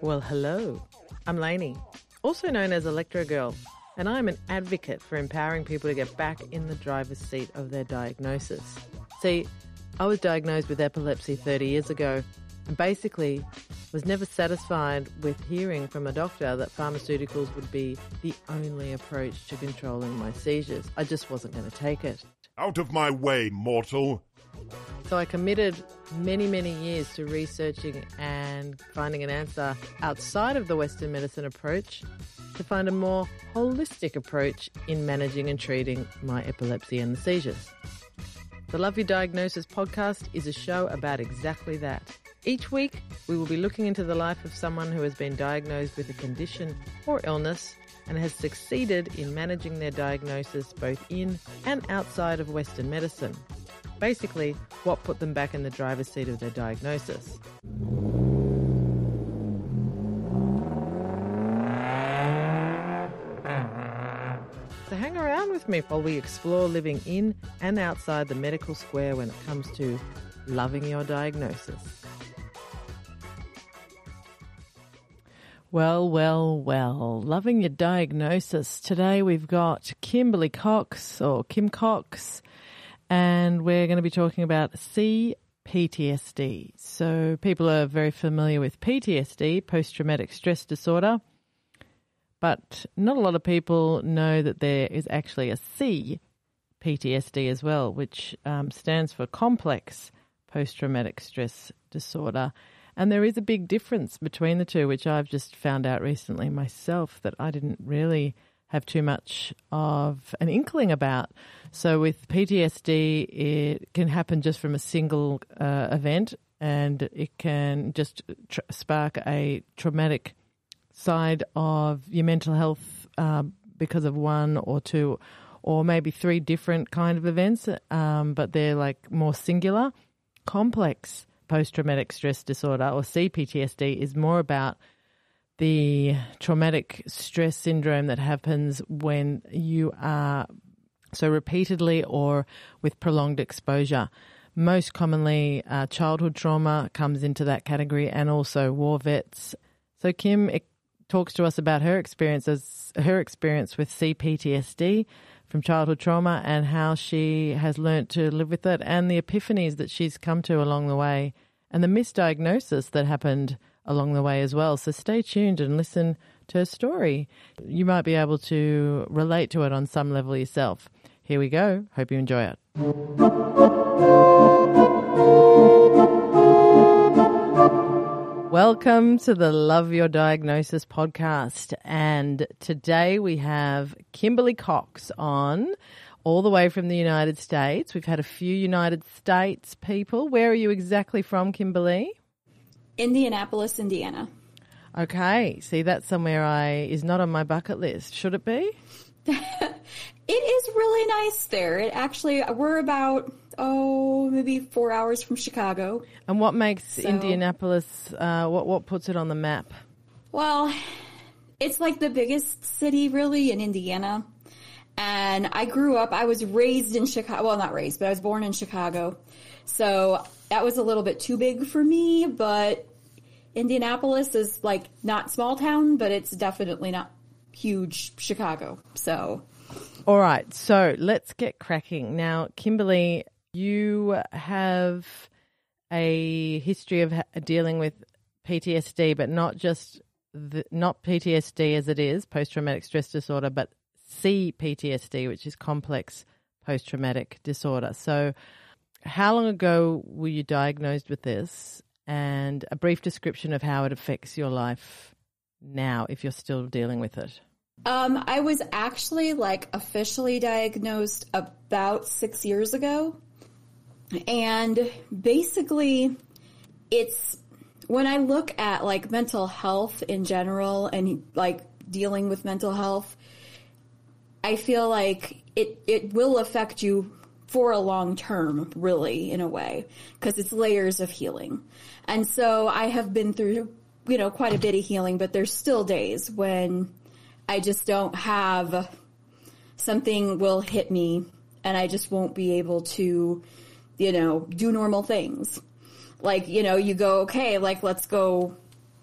Well, hello. I'm Lainey, also known as Electro Girl, and I'm an advocate for empowering people to get back in the driver's seat of their diagnosis. See, I was diagnosed with epilepsy 30 years ago and basically was never satisfied with hearing from a doctor that pharmaceuticals would be the only approach to controlling my seizures. I just wasn't going to take it. Out of my way, mortal! So I committed many, many years to researching and finding an answer outside of the Western medicine approach to find a more holistic approach in managing and treating my epilepsy and the seizures. The Love Your Diagnosis podcast is a show about exactly that. Each week, we will be looking into the life of someone who has been diagnosed with a condition or illness and has succeeded in managing their diagnosis both in and outside of Western medicine. Basically, what put them back in the driver's seat of their diagnosis. So hang around with me while we explore living in and outside the medical square when it comes to loving your diagnosis. Well, well, well. Loving your diagnosis. Today we've got Kimberley Cox or Kim Cox, and we're going to be talking about CPTSD. So people are very familiar with PTSD, post traumatic stress disorder, but not a lot of people know that there is actually a CPTSD as well, which um, stands for complex post traumatic stress disorder. And there is a big difference between the two, which I've just found out recently myself that I didn't really have too much of an inkling about. So with PTSD, it can happen just from a single uh, event and it can just tr- spark a traumatic side of your mental health uh, because of one or two or maybe three different kind of events, um, but they're like more singular. Complex post traumatic stress disorder or CPTSD is more about the traumatic stress syndrome that happens when you are so repeatedly or with prolonged exposure. Most commonly, uh, childhood trauma comes into that category and also war vets. So, Kim talks to us about her experiences, her experience with CPTSD from childhood trauma and how she has learnt to live with it and the epiphanies that she's come to along the way and the misdiagnosis that happened along the way as well. So stay tuned and listen to her story. You might be able to relate to it on some level yourself. Here we go. Hope you enjoy it. Welcome to the Love Your Diagnosis podcast. And today we have Kimberley Cox on, all the way from the United States. We've had a few United States people. Where are you exactly from, Kimberley? Indianapolis, Indiana. Okay. See, that's somewhere I is not on my bucket list. Should it be? it is really nice there. It actually, we're about oh, maybe four hours from Chicago. And what makes so, Indianapolis? Uh, what what puts it on the map? Well, it's like the biggest city really in Indiana. And I grew up. I was raised in Chicago. Well, not raised, but I was born in Chicago. So that was a little bit too big for me. But Indianapolis is like not small town, but it's definitely not huge Chicago. So. All right, so let's get cracking. Now, Kimberley, you have a history of dealing with PTSD, but not just the, not PTSD as it is post traumatic stress disorder, but CPTSD, which is complex post traumatic disorder. So, how long ago were you diagnosed with this? And a brief description of how it affects your life now, if you're still dealing with it. Um, I was actually like officially diagnosed about six years ago. And basically, it's when I look at like mental health in general and like dealing with mental health, I feel like it, it will affect you for a long term, really, in a way, because it's layers of healing. And so I have been through, you know, quite a bit of healing, but there's still days when I just don't have something will hit me and I just won't be able to you know, do normal things. Like, you know, you go, okay, like let's go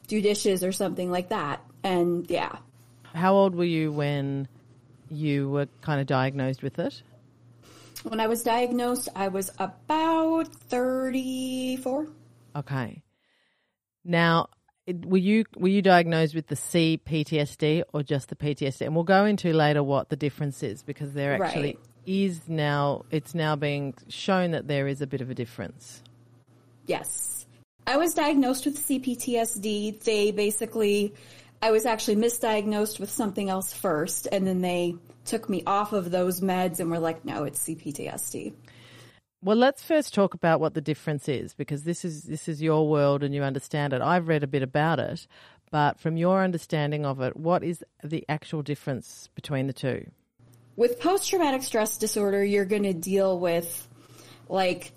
do dishes or something like that. And yeah. How old were you when you were kind of diagnosed with it? When I was diagnosed, I was about 34. Okay. Now, were you were you diagnosed with the C PTSD or just the PTSD? And we'll go into later what the difference is because there actually Right. is now it's now being shown that there is a bit of a difference. Yes. I was diagnosed with CPTSD. They basically, I was actually misdiagnosed with something else first, and then they took me off of those meds and were like, no, it's CPTSD. Well, let's first talk about what the difference is because this is this is your world and you understand it. I've read a bit about it, but from your understanding of it, what is the actual difference between the two? With post traumatic stress disorder, you're going to deal with like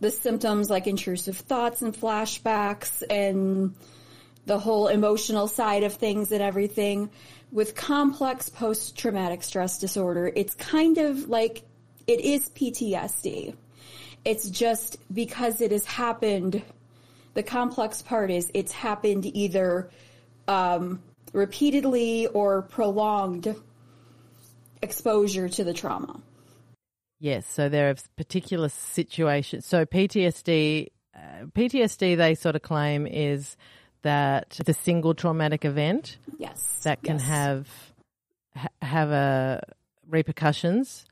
the symptoms like intrusive thoughts and flashbacks and the whole emotional side of things and everything. With complex post traumatic stress disorder, it's kind of like it is PTSD. It's just because it has happened, the complex part is it's happened either um, repeatedly or prolonged exposure to the trauma. Yes, so there are particular situations. So PTSD, uh, PTSD, they sort of claim is that the single traumatic event Yes. that can yes. have have a repercussions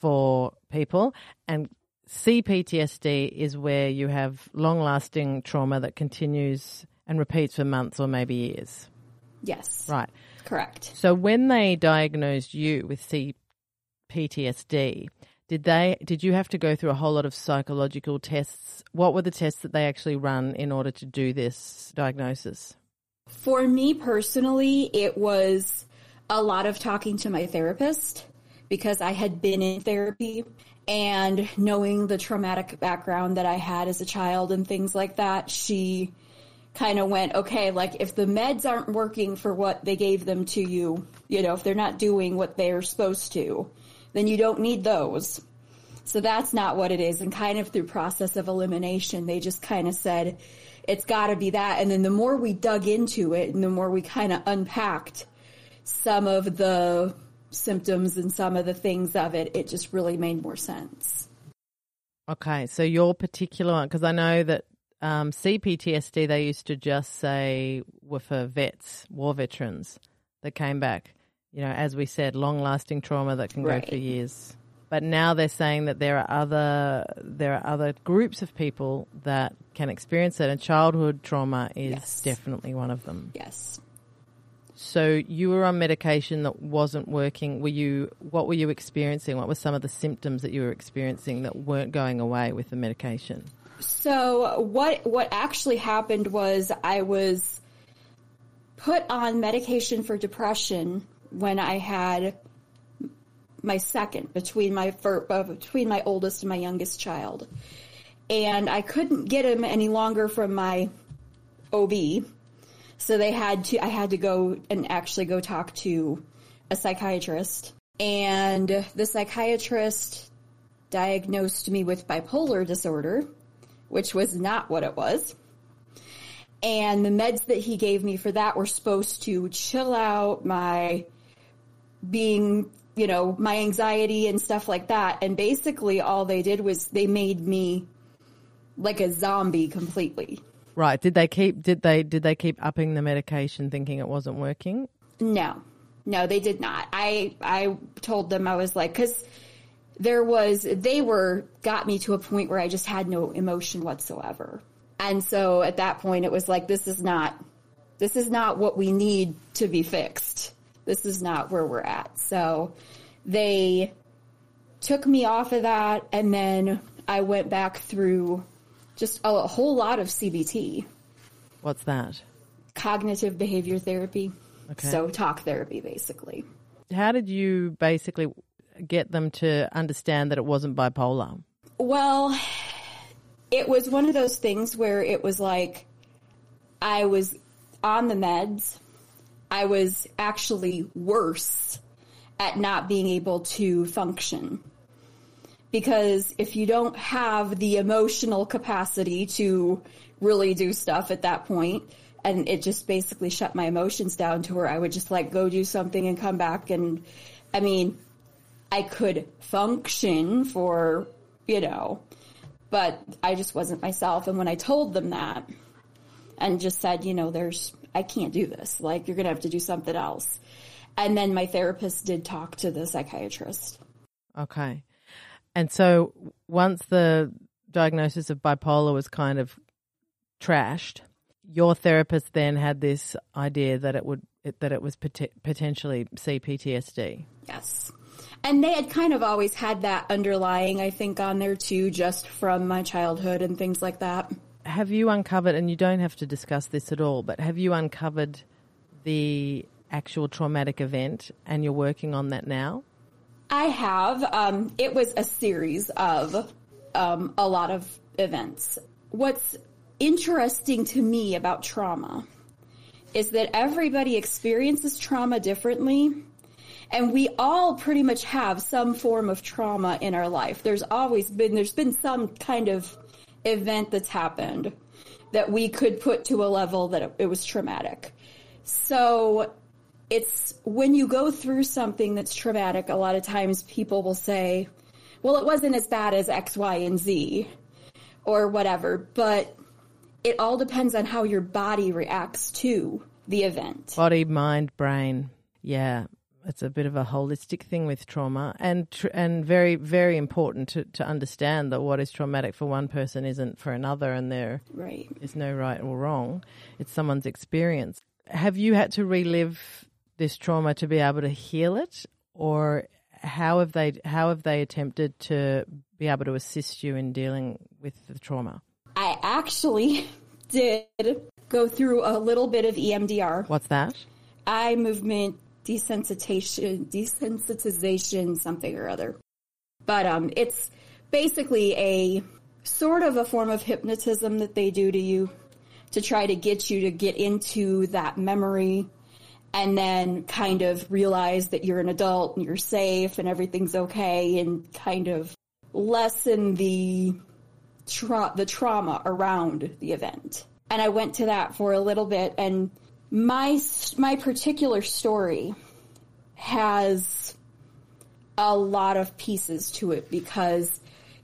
for people, and CPTSD is where you have long lasting trauma that continues and repeats for months or maybe years. Yes. Right. Correct. So when they diagnosed you with CPTSD, did they did you have to go through a whole lot of psychological tests? What were the tests that they actually run in order to do this diagnosis? For me personally, it was a lot of talking to my therapist because I had been in therapy and knowing the traumatic background that I had as a child and things like that. She kind of went, okay, like if the meds aren't working for what they gave them to you, you know, if they're not doing what they're supposed to, then you don't need those. So that's not what it is. And kind of through process of elimination, they just kind of said, it's got to be that. And then the more we dug into it and the more we kind of unpacked some of the symptoms and some of the things of it, it just really made more sense. Okay, so your particular one, because I know that um, CPTSD they used to just say were for vets, war veterans that came back. You know, as we said, long lasting trauma that can Right. go for years. But now they're saying that there are other there are other groups of people that can experience it, and childhood trauma is Yes. definitely one of them. Yes. So you were on medication that wasn't working. Were you? What were you experiencing? What were some of the symptoms that you were experiencing that weren't going away with the medication? So what what actually happened was I was put on medication for depression when I had my second between my fir- uh, between my oldest and my youngest child, and I couldn't get him any longer from my OB, so they had to I had to go and actually go talk to a psychiatrist, and the psychiatrist diagnosed me with bipolar disorder which was not what it was. And the meds that he gave me for that were supposed to chill out my being, you know, my anxiety and stuff like that. And basically all they did was they made me like a zombie completely. Right. Did they keep did they did they keep upping the medication thinking it wasn't working? No, no, they did not. I, I told them I was like, cause there was, they were, got me to a point where I just had no emotion whatsoever. And so at that point it was like, this is not, this is not what we need to be fixed. This is not where we're at. So they took me off of that and then I went back through just a, a whole lot of CBT, What's that? cognitive behavior therapy. Okay. So talk therapy basically. How did you basically get them to understand that it wasn't bipolar? Well, it was one of those things where it was like I was on the meds. I was actually worse at not being able to function. Because if you don't have the emotional capacity to really do stuff at that point, and it just basically shut my emotions down to where I would just like go do something and come back and I mean I could function for you know but I just wasn't myself and when I told them that and just said you know there's I can't do this like you're going to have to do something else and then my therapist did talk to the psychiatrist Okay. And so once the diagnosis of bipolar was kind of trashed, your therapist then had this idea that it would it, that it was pot- potentially CPTSD. Yes. And they had kind of always had that underlying, I think, on there too, just from my childhood and things like that. Have you uncovered, and you don't have to discuss this at all, but have you uncovered the actual traumatic event and you're working on that now? I have. Um, it was a series of um, a lot of events. What's interesting to me about trauma is that everybody experiences trauma differently. And we all pretty much have some form of trauma in our life. There's always been, there's been some kind of event that's happened that we could put to a level that it, was traumatic. So it's when you go through something that's traumatic, a lot of times people will say, well, it wasn't as bad as X, Y, and Z or whatever, but it all depends on how your body reacts to the event. Body, mind, brain. Yeah. It's a bit of a holistic thing with trauma, and tr- and very very important to, to understand that what is traumatic for one person isn't for another, and there Right. is no right or wrong. It's someone's experience. Have you had to relive this trauma to be able to heal it, or how have they how have they attempted to be able to assist you in dealing with the trauma? I actually did go through a little bit of EMDR, What's that? eye movement desensitization, desensitization, something or other. But um, it's basically a sort of a form of hypnotism that they do to you to try to get you to get into that memory and then kind of realize that you're an adult and you're safe and everything's okay and kind of lessen the tra- the trauma around the event. And I went to that for a little bit and my my particular story has a lot of pieces to it because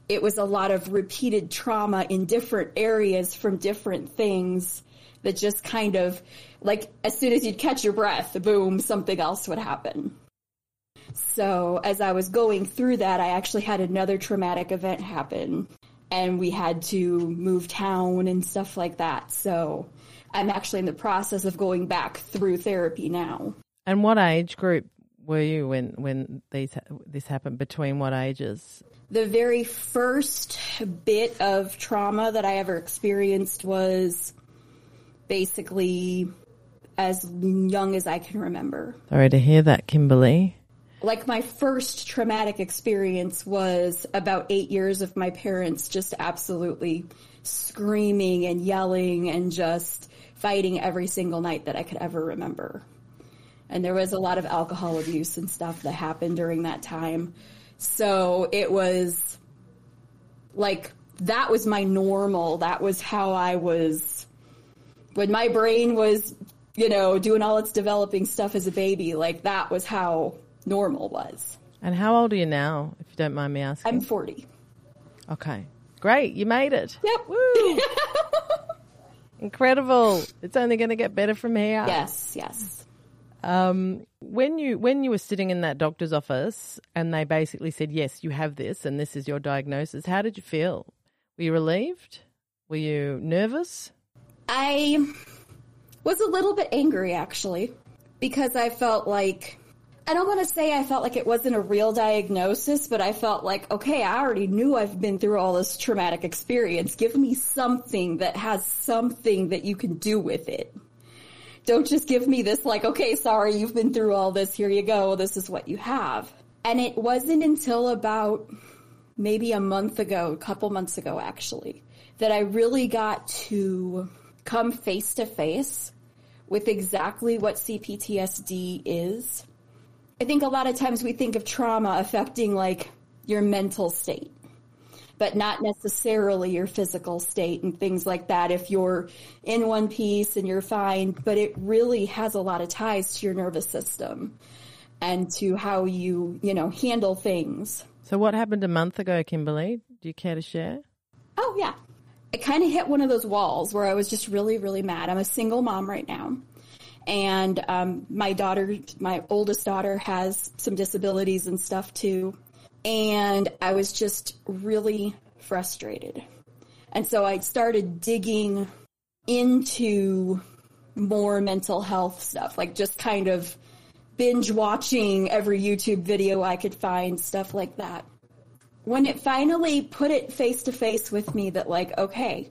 it was a lot of repeated trauma in different areas from different things that just kind of like as soon as you'd catch your breath, boom, something else would happen. So as I was going through that, I actually had another traumatic event happen and we had to move town and stuff like that. So I'm actually in the process of going back through therapy now. And what age group were you when when these this happened? Between what ages? The very first bit of trauma that I ever experienced was basically as young as I can remember. Sorry to hear that, Kimberley. Like my first traumatic experience was about eight years of my parents just absolutely screaming and yelling and just fighting every single night that I could ever remember. And there was a lot of alcohol abuse and stuff that happened during that time. So it was like, that was my normal. That was how I was, when my brain was, you know, doing all its developing stuff as a baby, like that was how normal was. And how old are you now, if you don't mind me asking? I'm 40. okay, great, you made it. Yep. Woo! Incredible. It's only going to get better from here. yes, yes. Um, when you when you were sitting in that doctor's office and they basically said, "Yes, you have this, and this is your diagnosis," how did you feel? Were you relieved? Were you nervous? I was a little bit angry actually because I felt like I don't want to say I felt like it wasn't a real diagnosis, but I felt like, okay, I already knew I've been through all this traumatic experience. Give me something that has something that you can do with it. Don't just give me this like, okay, sorry, you've been through all this. Here you go. This is what you have. And it wasn't until about maybe a month ago, a couple months ago actually, that I really got to come face to face with exactly what CPTSD is. I think a lot of times we think of trauma affecting like your mental state. but not necessarily your physical state and things like that. If you're in one piece and you're fine, but it really has a lot of ties to your nervous system and to how you, you know, handle things. So, what happened a month ago, Kimberley? Do you care to share? Oh, yeah. I kind of hit one of those walls where I was just really, really mad. I'm a single mom right now. And um, my daughter, my oldest daughter, has some disabilities and stuff too. And I was just really frustrated. And so I started digging into more mental health stuff, like just kind of binge watching every YouTube video I could find, stuff like that. When it finally put it face to face with me that, like, okay,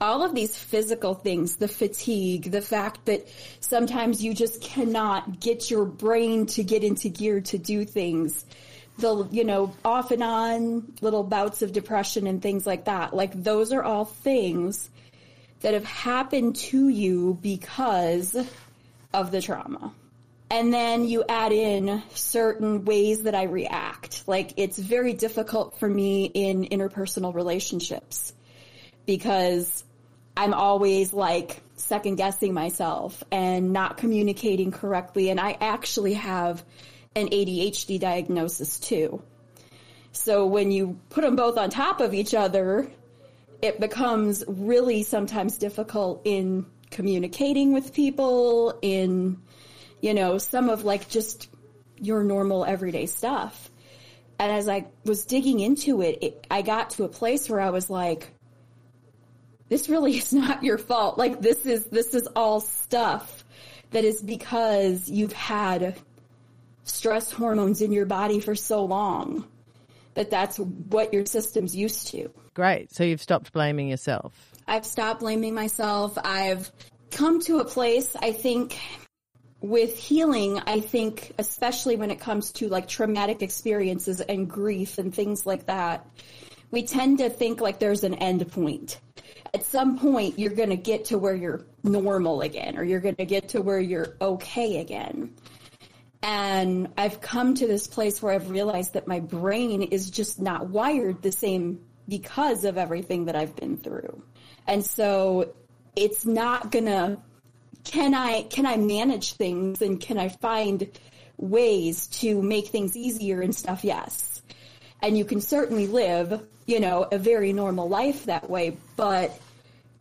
all of these physical things, the fatigue, the fact that sometimes you just cannot get your brain to get into gear to do things, the, you know, off and on little bouts of depression and things like that. Like those are all things that have happened to you because of the trauma. And then you add in certain ways that I react. Like it's very difficult for me in interpersonal relationships because I'm always like second guessing myself and not communicating correctly. And I actually have an ADHD diagnosis too. So when you put them both on top of each other, it becomes really sometimes difficult in communicating with people, in, you know, some of like just your normal everyday stuff. And as I was digging into it, it I got to a place where I was like, this really is not your fault. Like this is, this is all stuff that is because you've had stress hormones in your body for so long that that's what your system's used to. Great. So you've stopped blaming yourself. I've stopped blaming myself. I've come to a place, I think, with healing, I think, especially when it comes to like traumatic experiences and grief and things like that, we tend to think like there's an end point at some point you're going to get to where you're normal again or you're going to get to where you're okay again. And I've come to this place where I've realized that my brain is just not wired the same because of everything that I've been through. And so it's not gonna, can I, can I manage things and can I find ways to make things easier and stuff? Yes. And you can certainly live, you know, a very normal life that way, but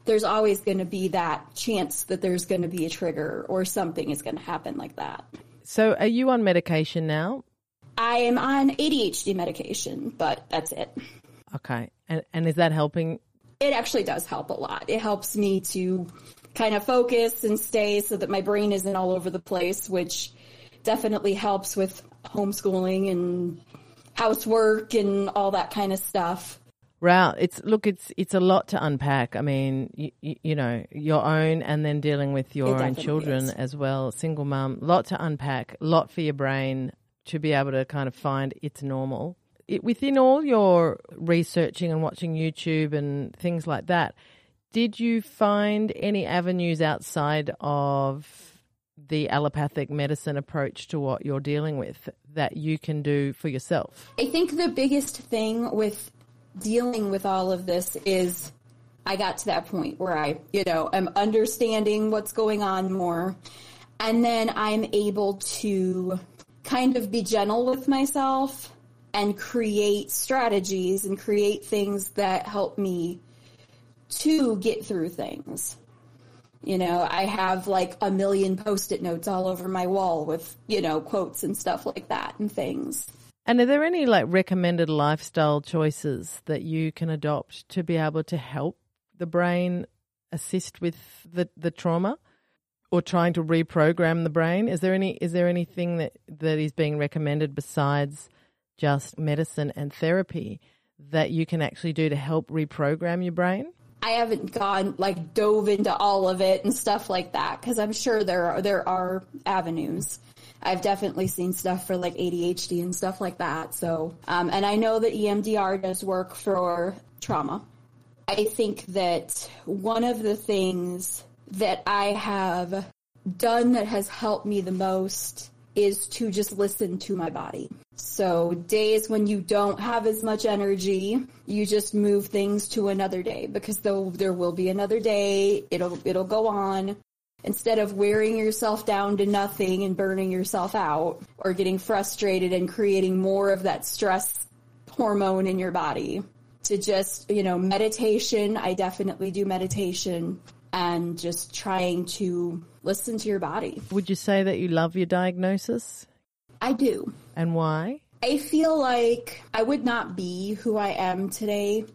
there's always going to be that chance that there's going to be a trigger or something is going to happen like that. So, are you on medication now? I am on ADHD medication, but that's it. Okay. And and is that helping? It actually does help a lot. It helps me to kind of focus and stay so that my brain isn't all over the place, which definitely helps with homeschooling and housework and all that kind of stuff. Wow, it's look, it's it's a lot to unpack. I mean, you, you know, your own, and then dealing with your own children is. as well. Single mum, lot to unpack, lot for your brain to be able to kind of find it's normal. It, within all your researching and watching YouTube and things like that, did you find any avenues outside of the allopathic medicine approach to what you're dealing with that you can do for yourself? I think the biggest thing with dealing with all of this is I got to that point where I, you know, am understanding what's going on more. And then I'm able to kind of be gentle with myself and create strategies and create things that help me to get through things. You know, I have like a million post it notes all over my wall with, you know, quotes and stuff like that and things. And are there any like recommended lifestyle choices that you can adopt to be able to help the brain assist with the, the trauma or trying to reprogram the brain? Is there any is there anything that, that is being recommended besides just medicine and therapy that you can actually do to help reprogram your brain? I haven't gone like dove into all of it and stuff like that because I'm sure there are there are avenues. I've definitely seen stuff for like ADHD and stuff like that. So, um, and I know that EMDR does work for trauma. I think that one of the things that I have done that has helped me the most is to just listen to my body. So days when you don't have as much energy, you just move things to another day because though there will be another day, it'll it'll go on. Instead of wearing yourself down to nothing and burning yourself out or getting frustrated and creating more of that stress hormone in your body, to just, you know, meditation. I definitely do meditation and just trying to listen to your body. Would you say that you love your diagnosis? I do. And why? I feel like I would not be who I am today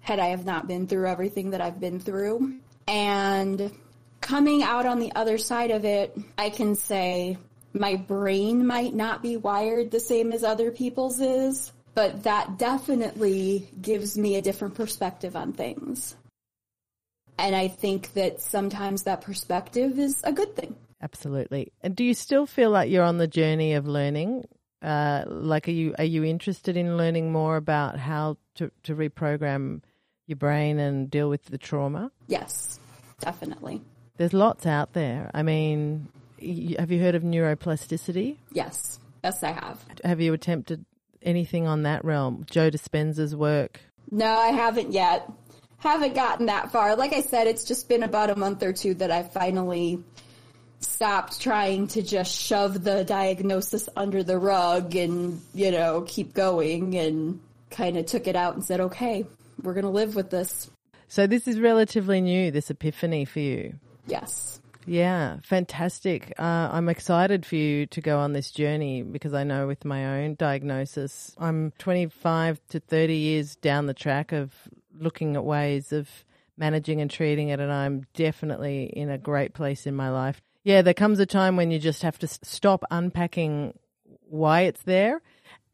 had I have not been through everything that I've been through. And coming out on the other side of it, I can say my brain might not be wired the same as other people's is, but that definitely gives me a different perspective on things. And I think that sometimes that perspective is a good thing. Absolutely. And do you still feel like you're on the journey of learning? Uh, like, are you are you interested in learning more about how to, to reprogram your brain and deal with the trauma? Yes, definitely. There's lots out there. I mean, have you heard of neuroplasticity? Yes, yes, I have. Have you attempted anything on that realm? Joe Dispenza's work? No, I haven't yet. Haven't gotten that far. Like I said, it's just been about a month or two that I finally stopped trying to just shove the diagnosis under the rug and, you know, keep going and kind of took it out and said, okay, we're going to live with this. So this is relatively new, this epiphany for you. Yes. Yeah, fantastic. Uh, I'm excited for you to go on this journey because I know with my own diagnosis, I'm 25 to 30 years down the track of looking at ways of managing and treating it, and I'm definitely in a great place in my life. Yeah, there comes a time when you just have to stop unpacking why it's there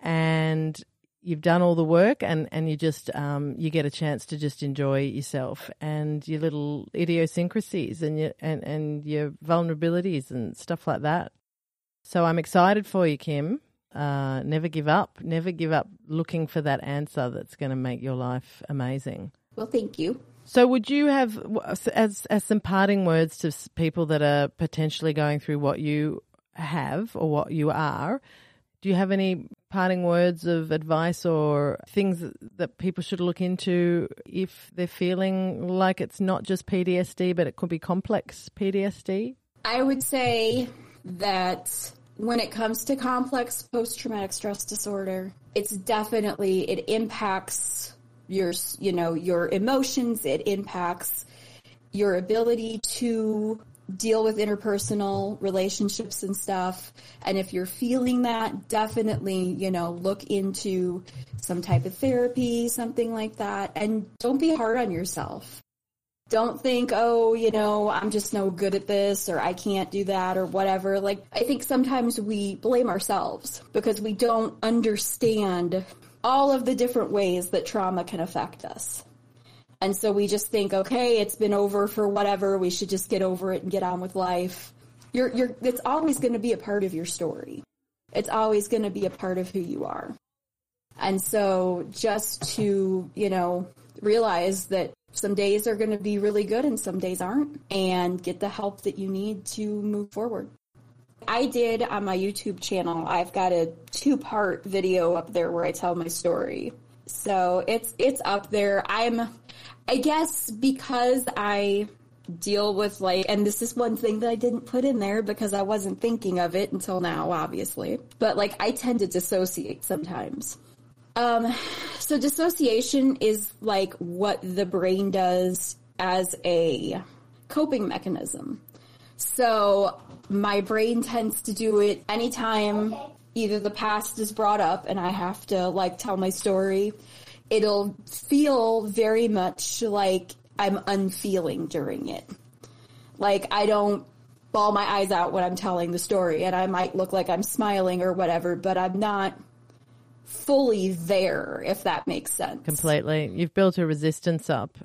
and you've done all the work and, and you just um, you get a chance to just enjoy yourself and your little idiosyncrasies and your and, and your vulnerabilities and stuff like that. So I'm excited for you, Kim. Uh, never give up. Never give up looking for that answer that's going to make your life amazing. Well, thank you. So, would you have, as as some parting words to people that are potentially going through what you have or what you are? Do you have any parting words of advice or things that people should look into if they're feeling like it's not just PTSD, but it could be complex PTSD? I would say that when it comes to complex post traumatic stress disorder, it's definitely, it impacts your, you know, your emotions. It impacts your ability to deal with interpersonal relationships and stuff. And if you're feeling that, definitely, you know, look into some type of therapy, something like that. And don't be hard on yourself. Don't think, oh, you know, I'm just no good at this or I can't do that or whatever. Like, I think sometimes we blame ourselves because we don't understand all of the different ways that trauma can affect us. And so we just think, okay, it's been over for whatever. We should just get over it and get on with life. You're, you're, it's always going to be a part of your story. It's always going to be a part of who you are. And so just to, you know, realize that some days are going to be really good and some days aren't and get the help that you need to move forward. I did on my YouTube channel, I've got a two part video up there where I tell my story. So it's, it's up there. I'm, I guess because I deal with like, and this is one thing that I didn't put in there because I wasn't thinking of it until now, obviously. But like, I tend to dissociate sometimes. Um, so dissociation is like what the brain does as a coping mechanism. So my brain tends to do it anytime either the past is brought up and I have to like tell my story. It'll feel very much like I'm unfeeling during it. Like I don't bawl my eyes out when I'm telling the story and I might look like I'm smiling or whatever, but I'm not fully there, if that makes sense. Completely. You've built a resistance up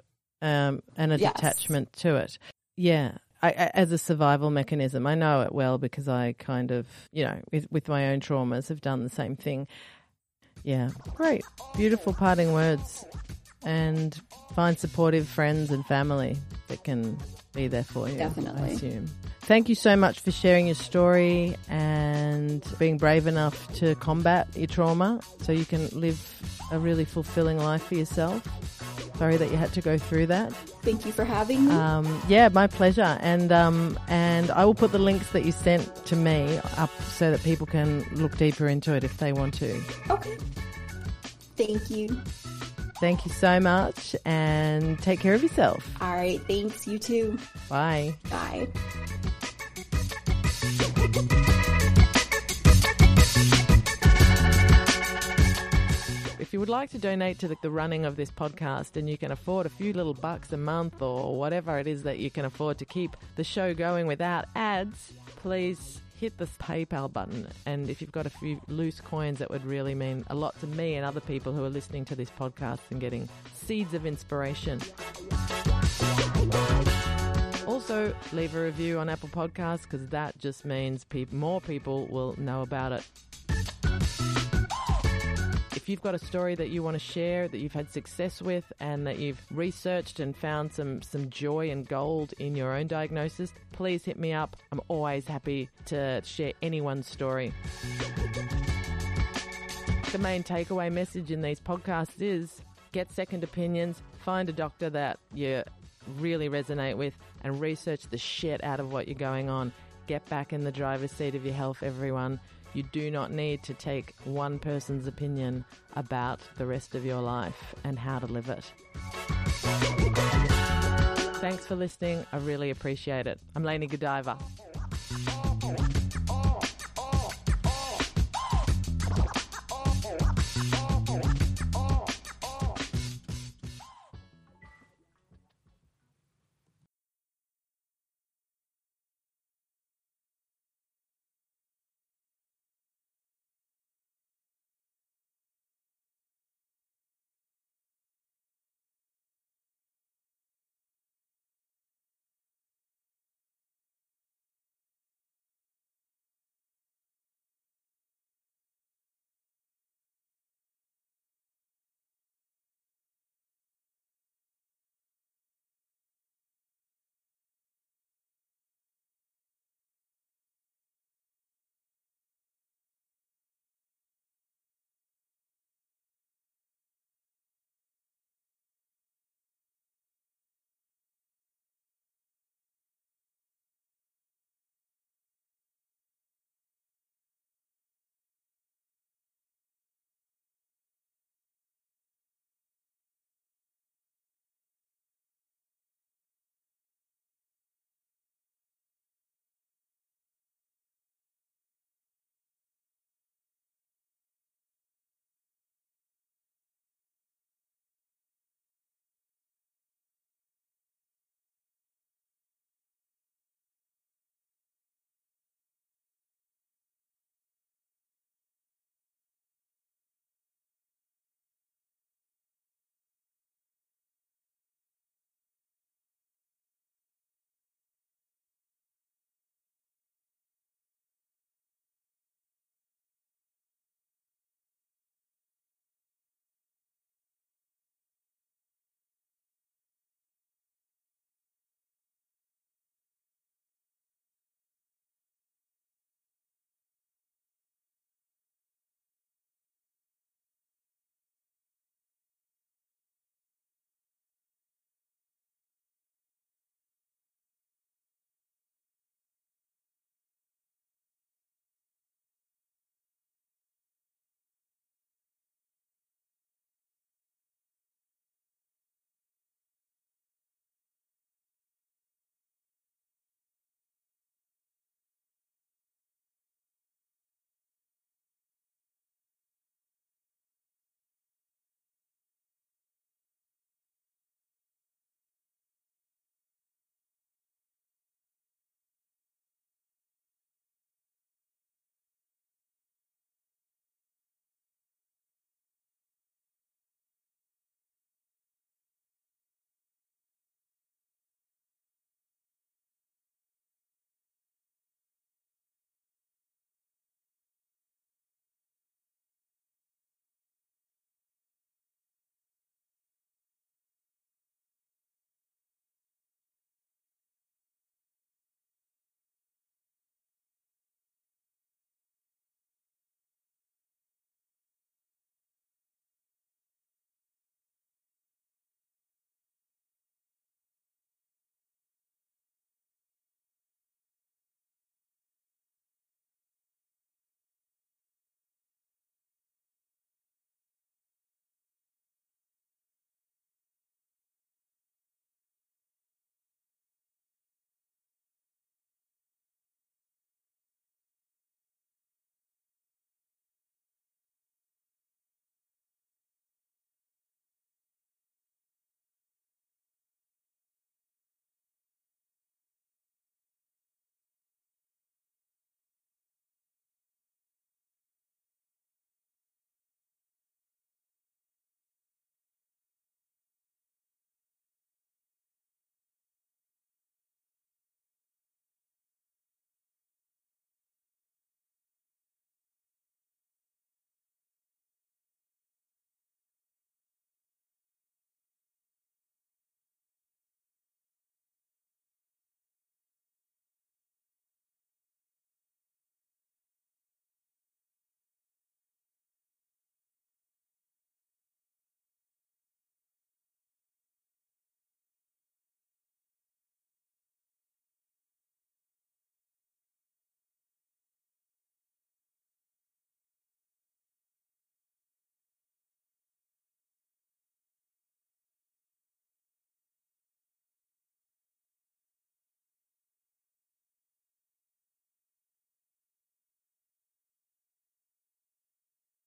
um, and a yes. detachment to it. Yeah. I, as a survival mechanism, I know it well because I kind of, you know, with, with my own traumas, have done the same thing. Yeah, great, beautiful parting words, and find supportive friends and family that can be there for you. Definitely. I assume. Thank you so much for sharing your story and being brave enough to combat your trauma so you can live a really fulfilling life for yourself. Sorry that you had to go through that. Thank you for having me. Um, yeah, my pleasure. And um, and I will put the links that you sent to me up so that people can look deeper into it if they want to. okay. Thank you. Thank you so much, and take care of yourself. All right. Thanks. You too. Bye. Bye. If you would like to donate to the, running of this podcast and you can afford a few little bucks a month or whatever it is that you can afford to keep the show going without ads, please hit the PayPal button. And if you've got a few loose coins, that would really mean a lot to me and other people who are listening to this podcast and getting seeds of inspiration. Also, leave a review on Apple Podcasts because that just means peop more people will know about it. If you've got a story that you want to share that you've had success with and that you've researched and found some, some joy and gold in your own diagnosis, please hit me up. I'm always happy to share anyone's story. The main takeaway message in these podcasts is get second opinions, find a doctor that you really resonate with, and research the shit out of what you're going on. Get back in the driver's seat of your health, everyone. You do not need to take one person's opinion about the rest of your life and how to live it. Thanks for listening. I really appreciate it. I'm Lainey Godiva.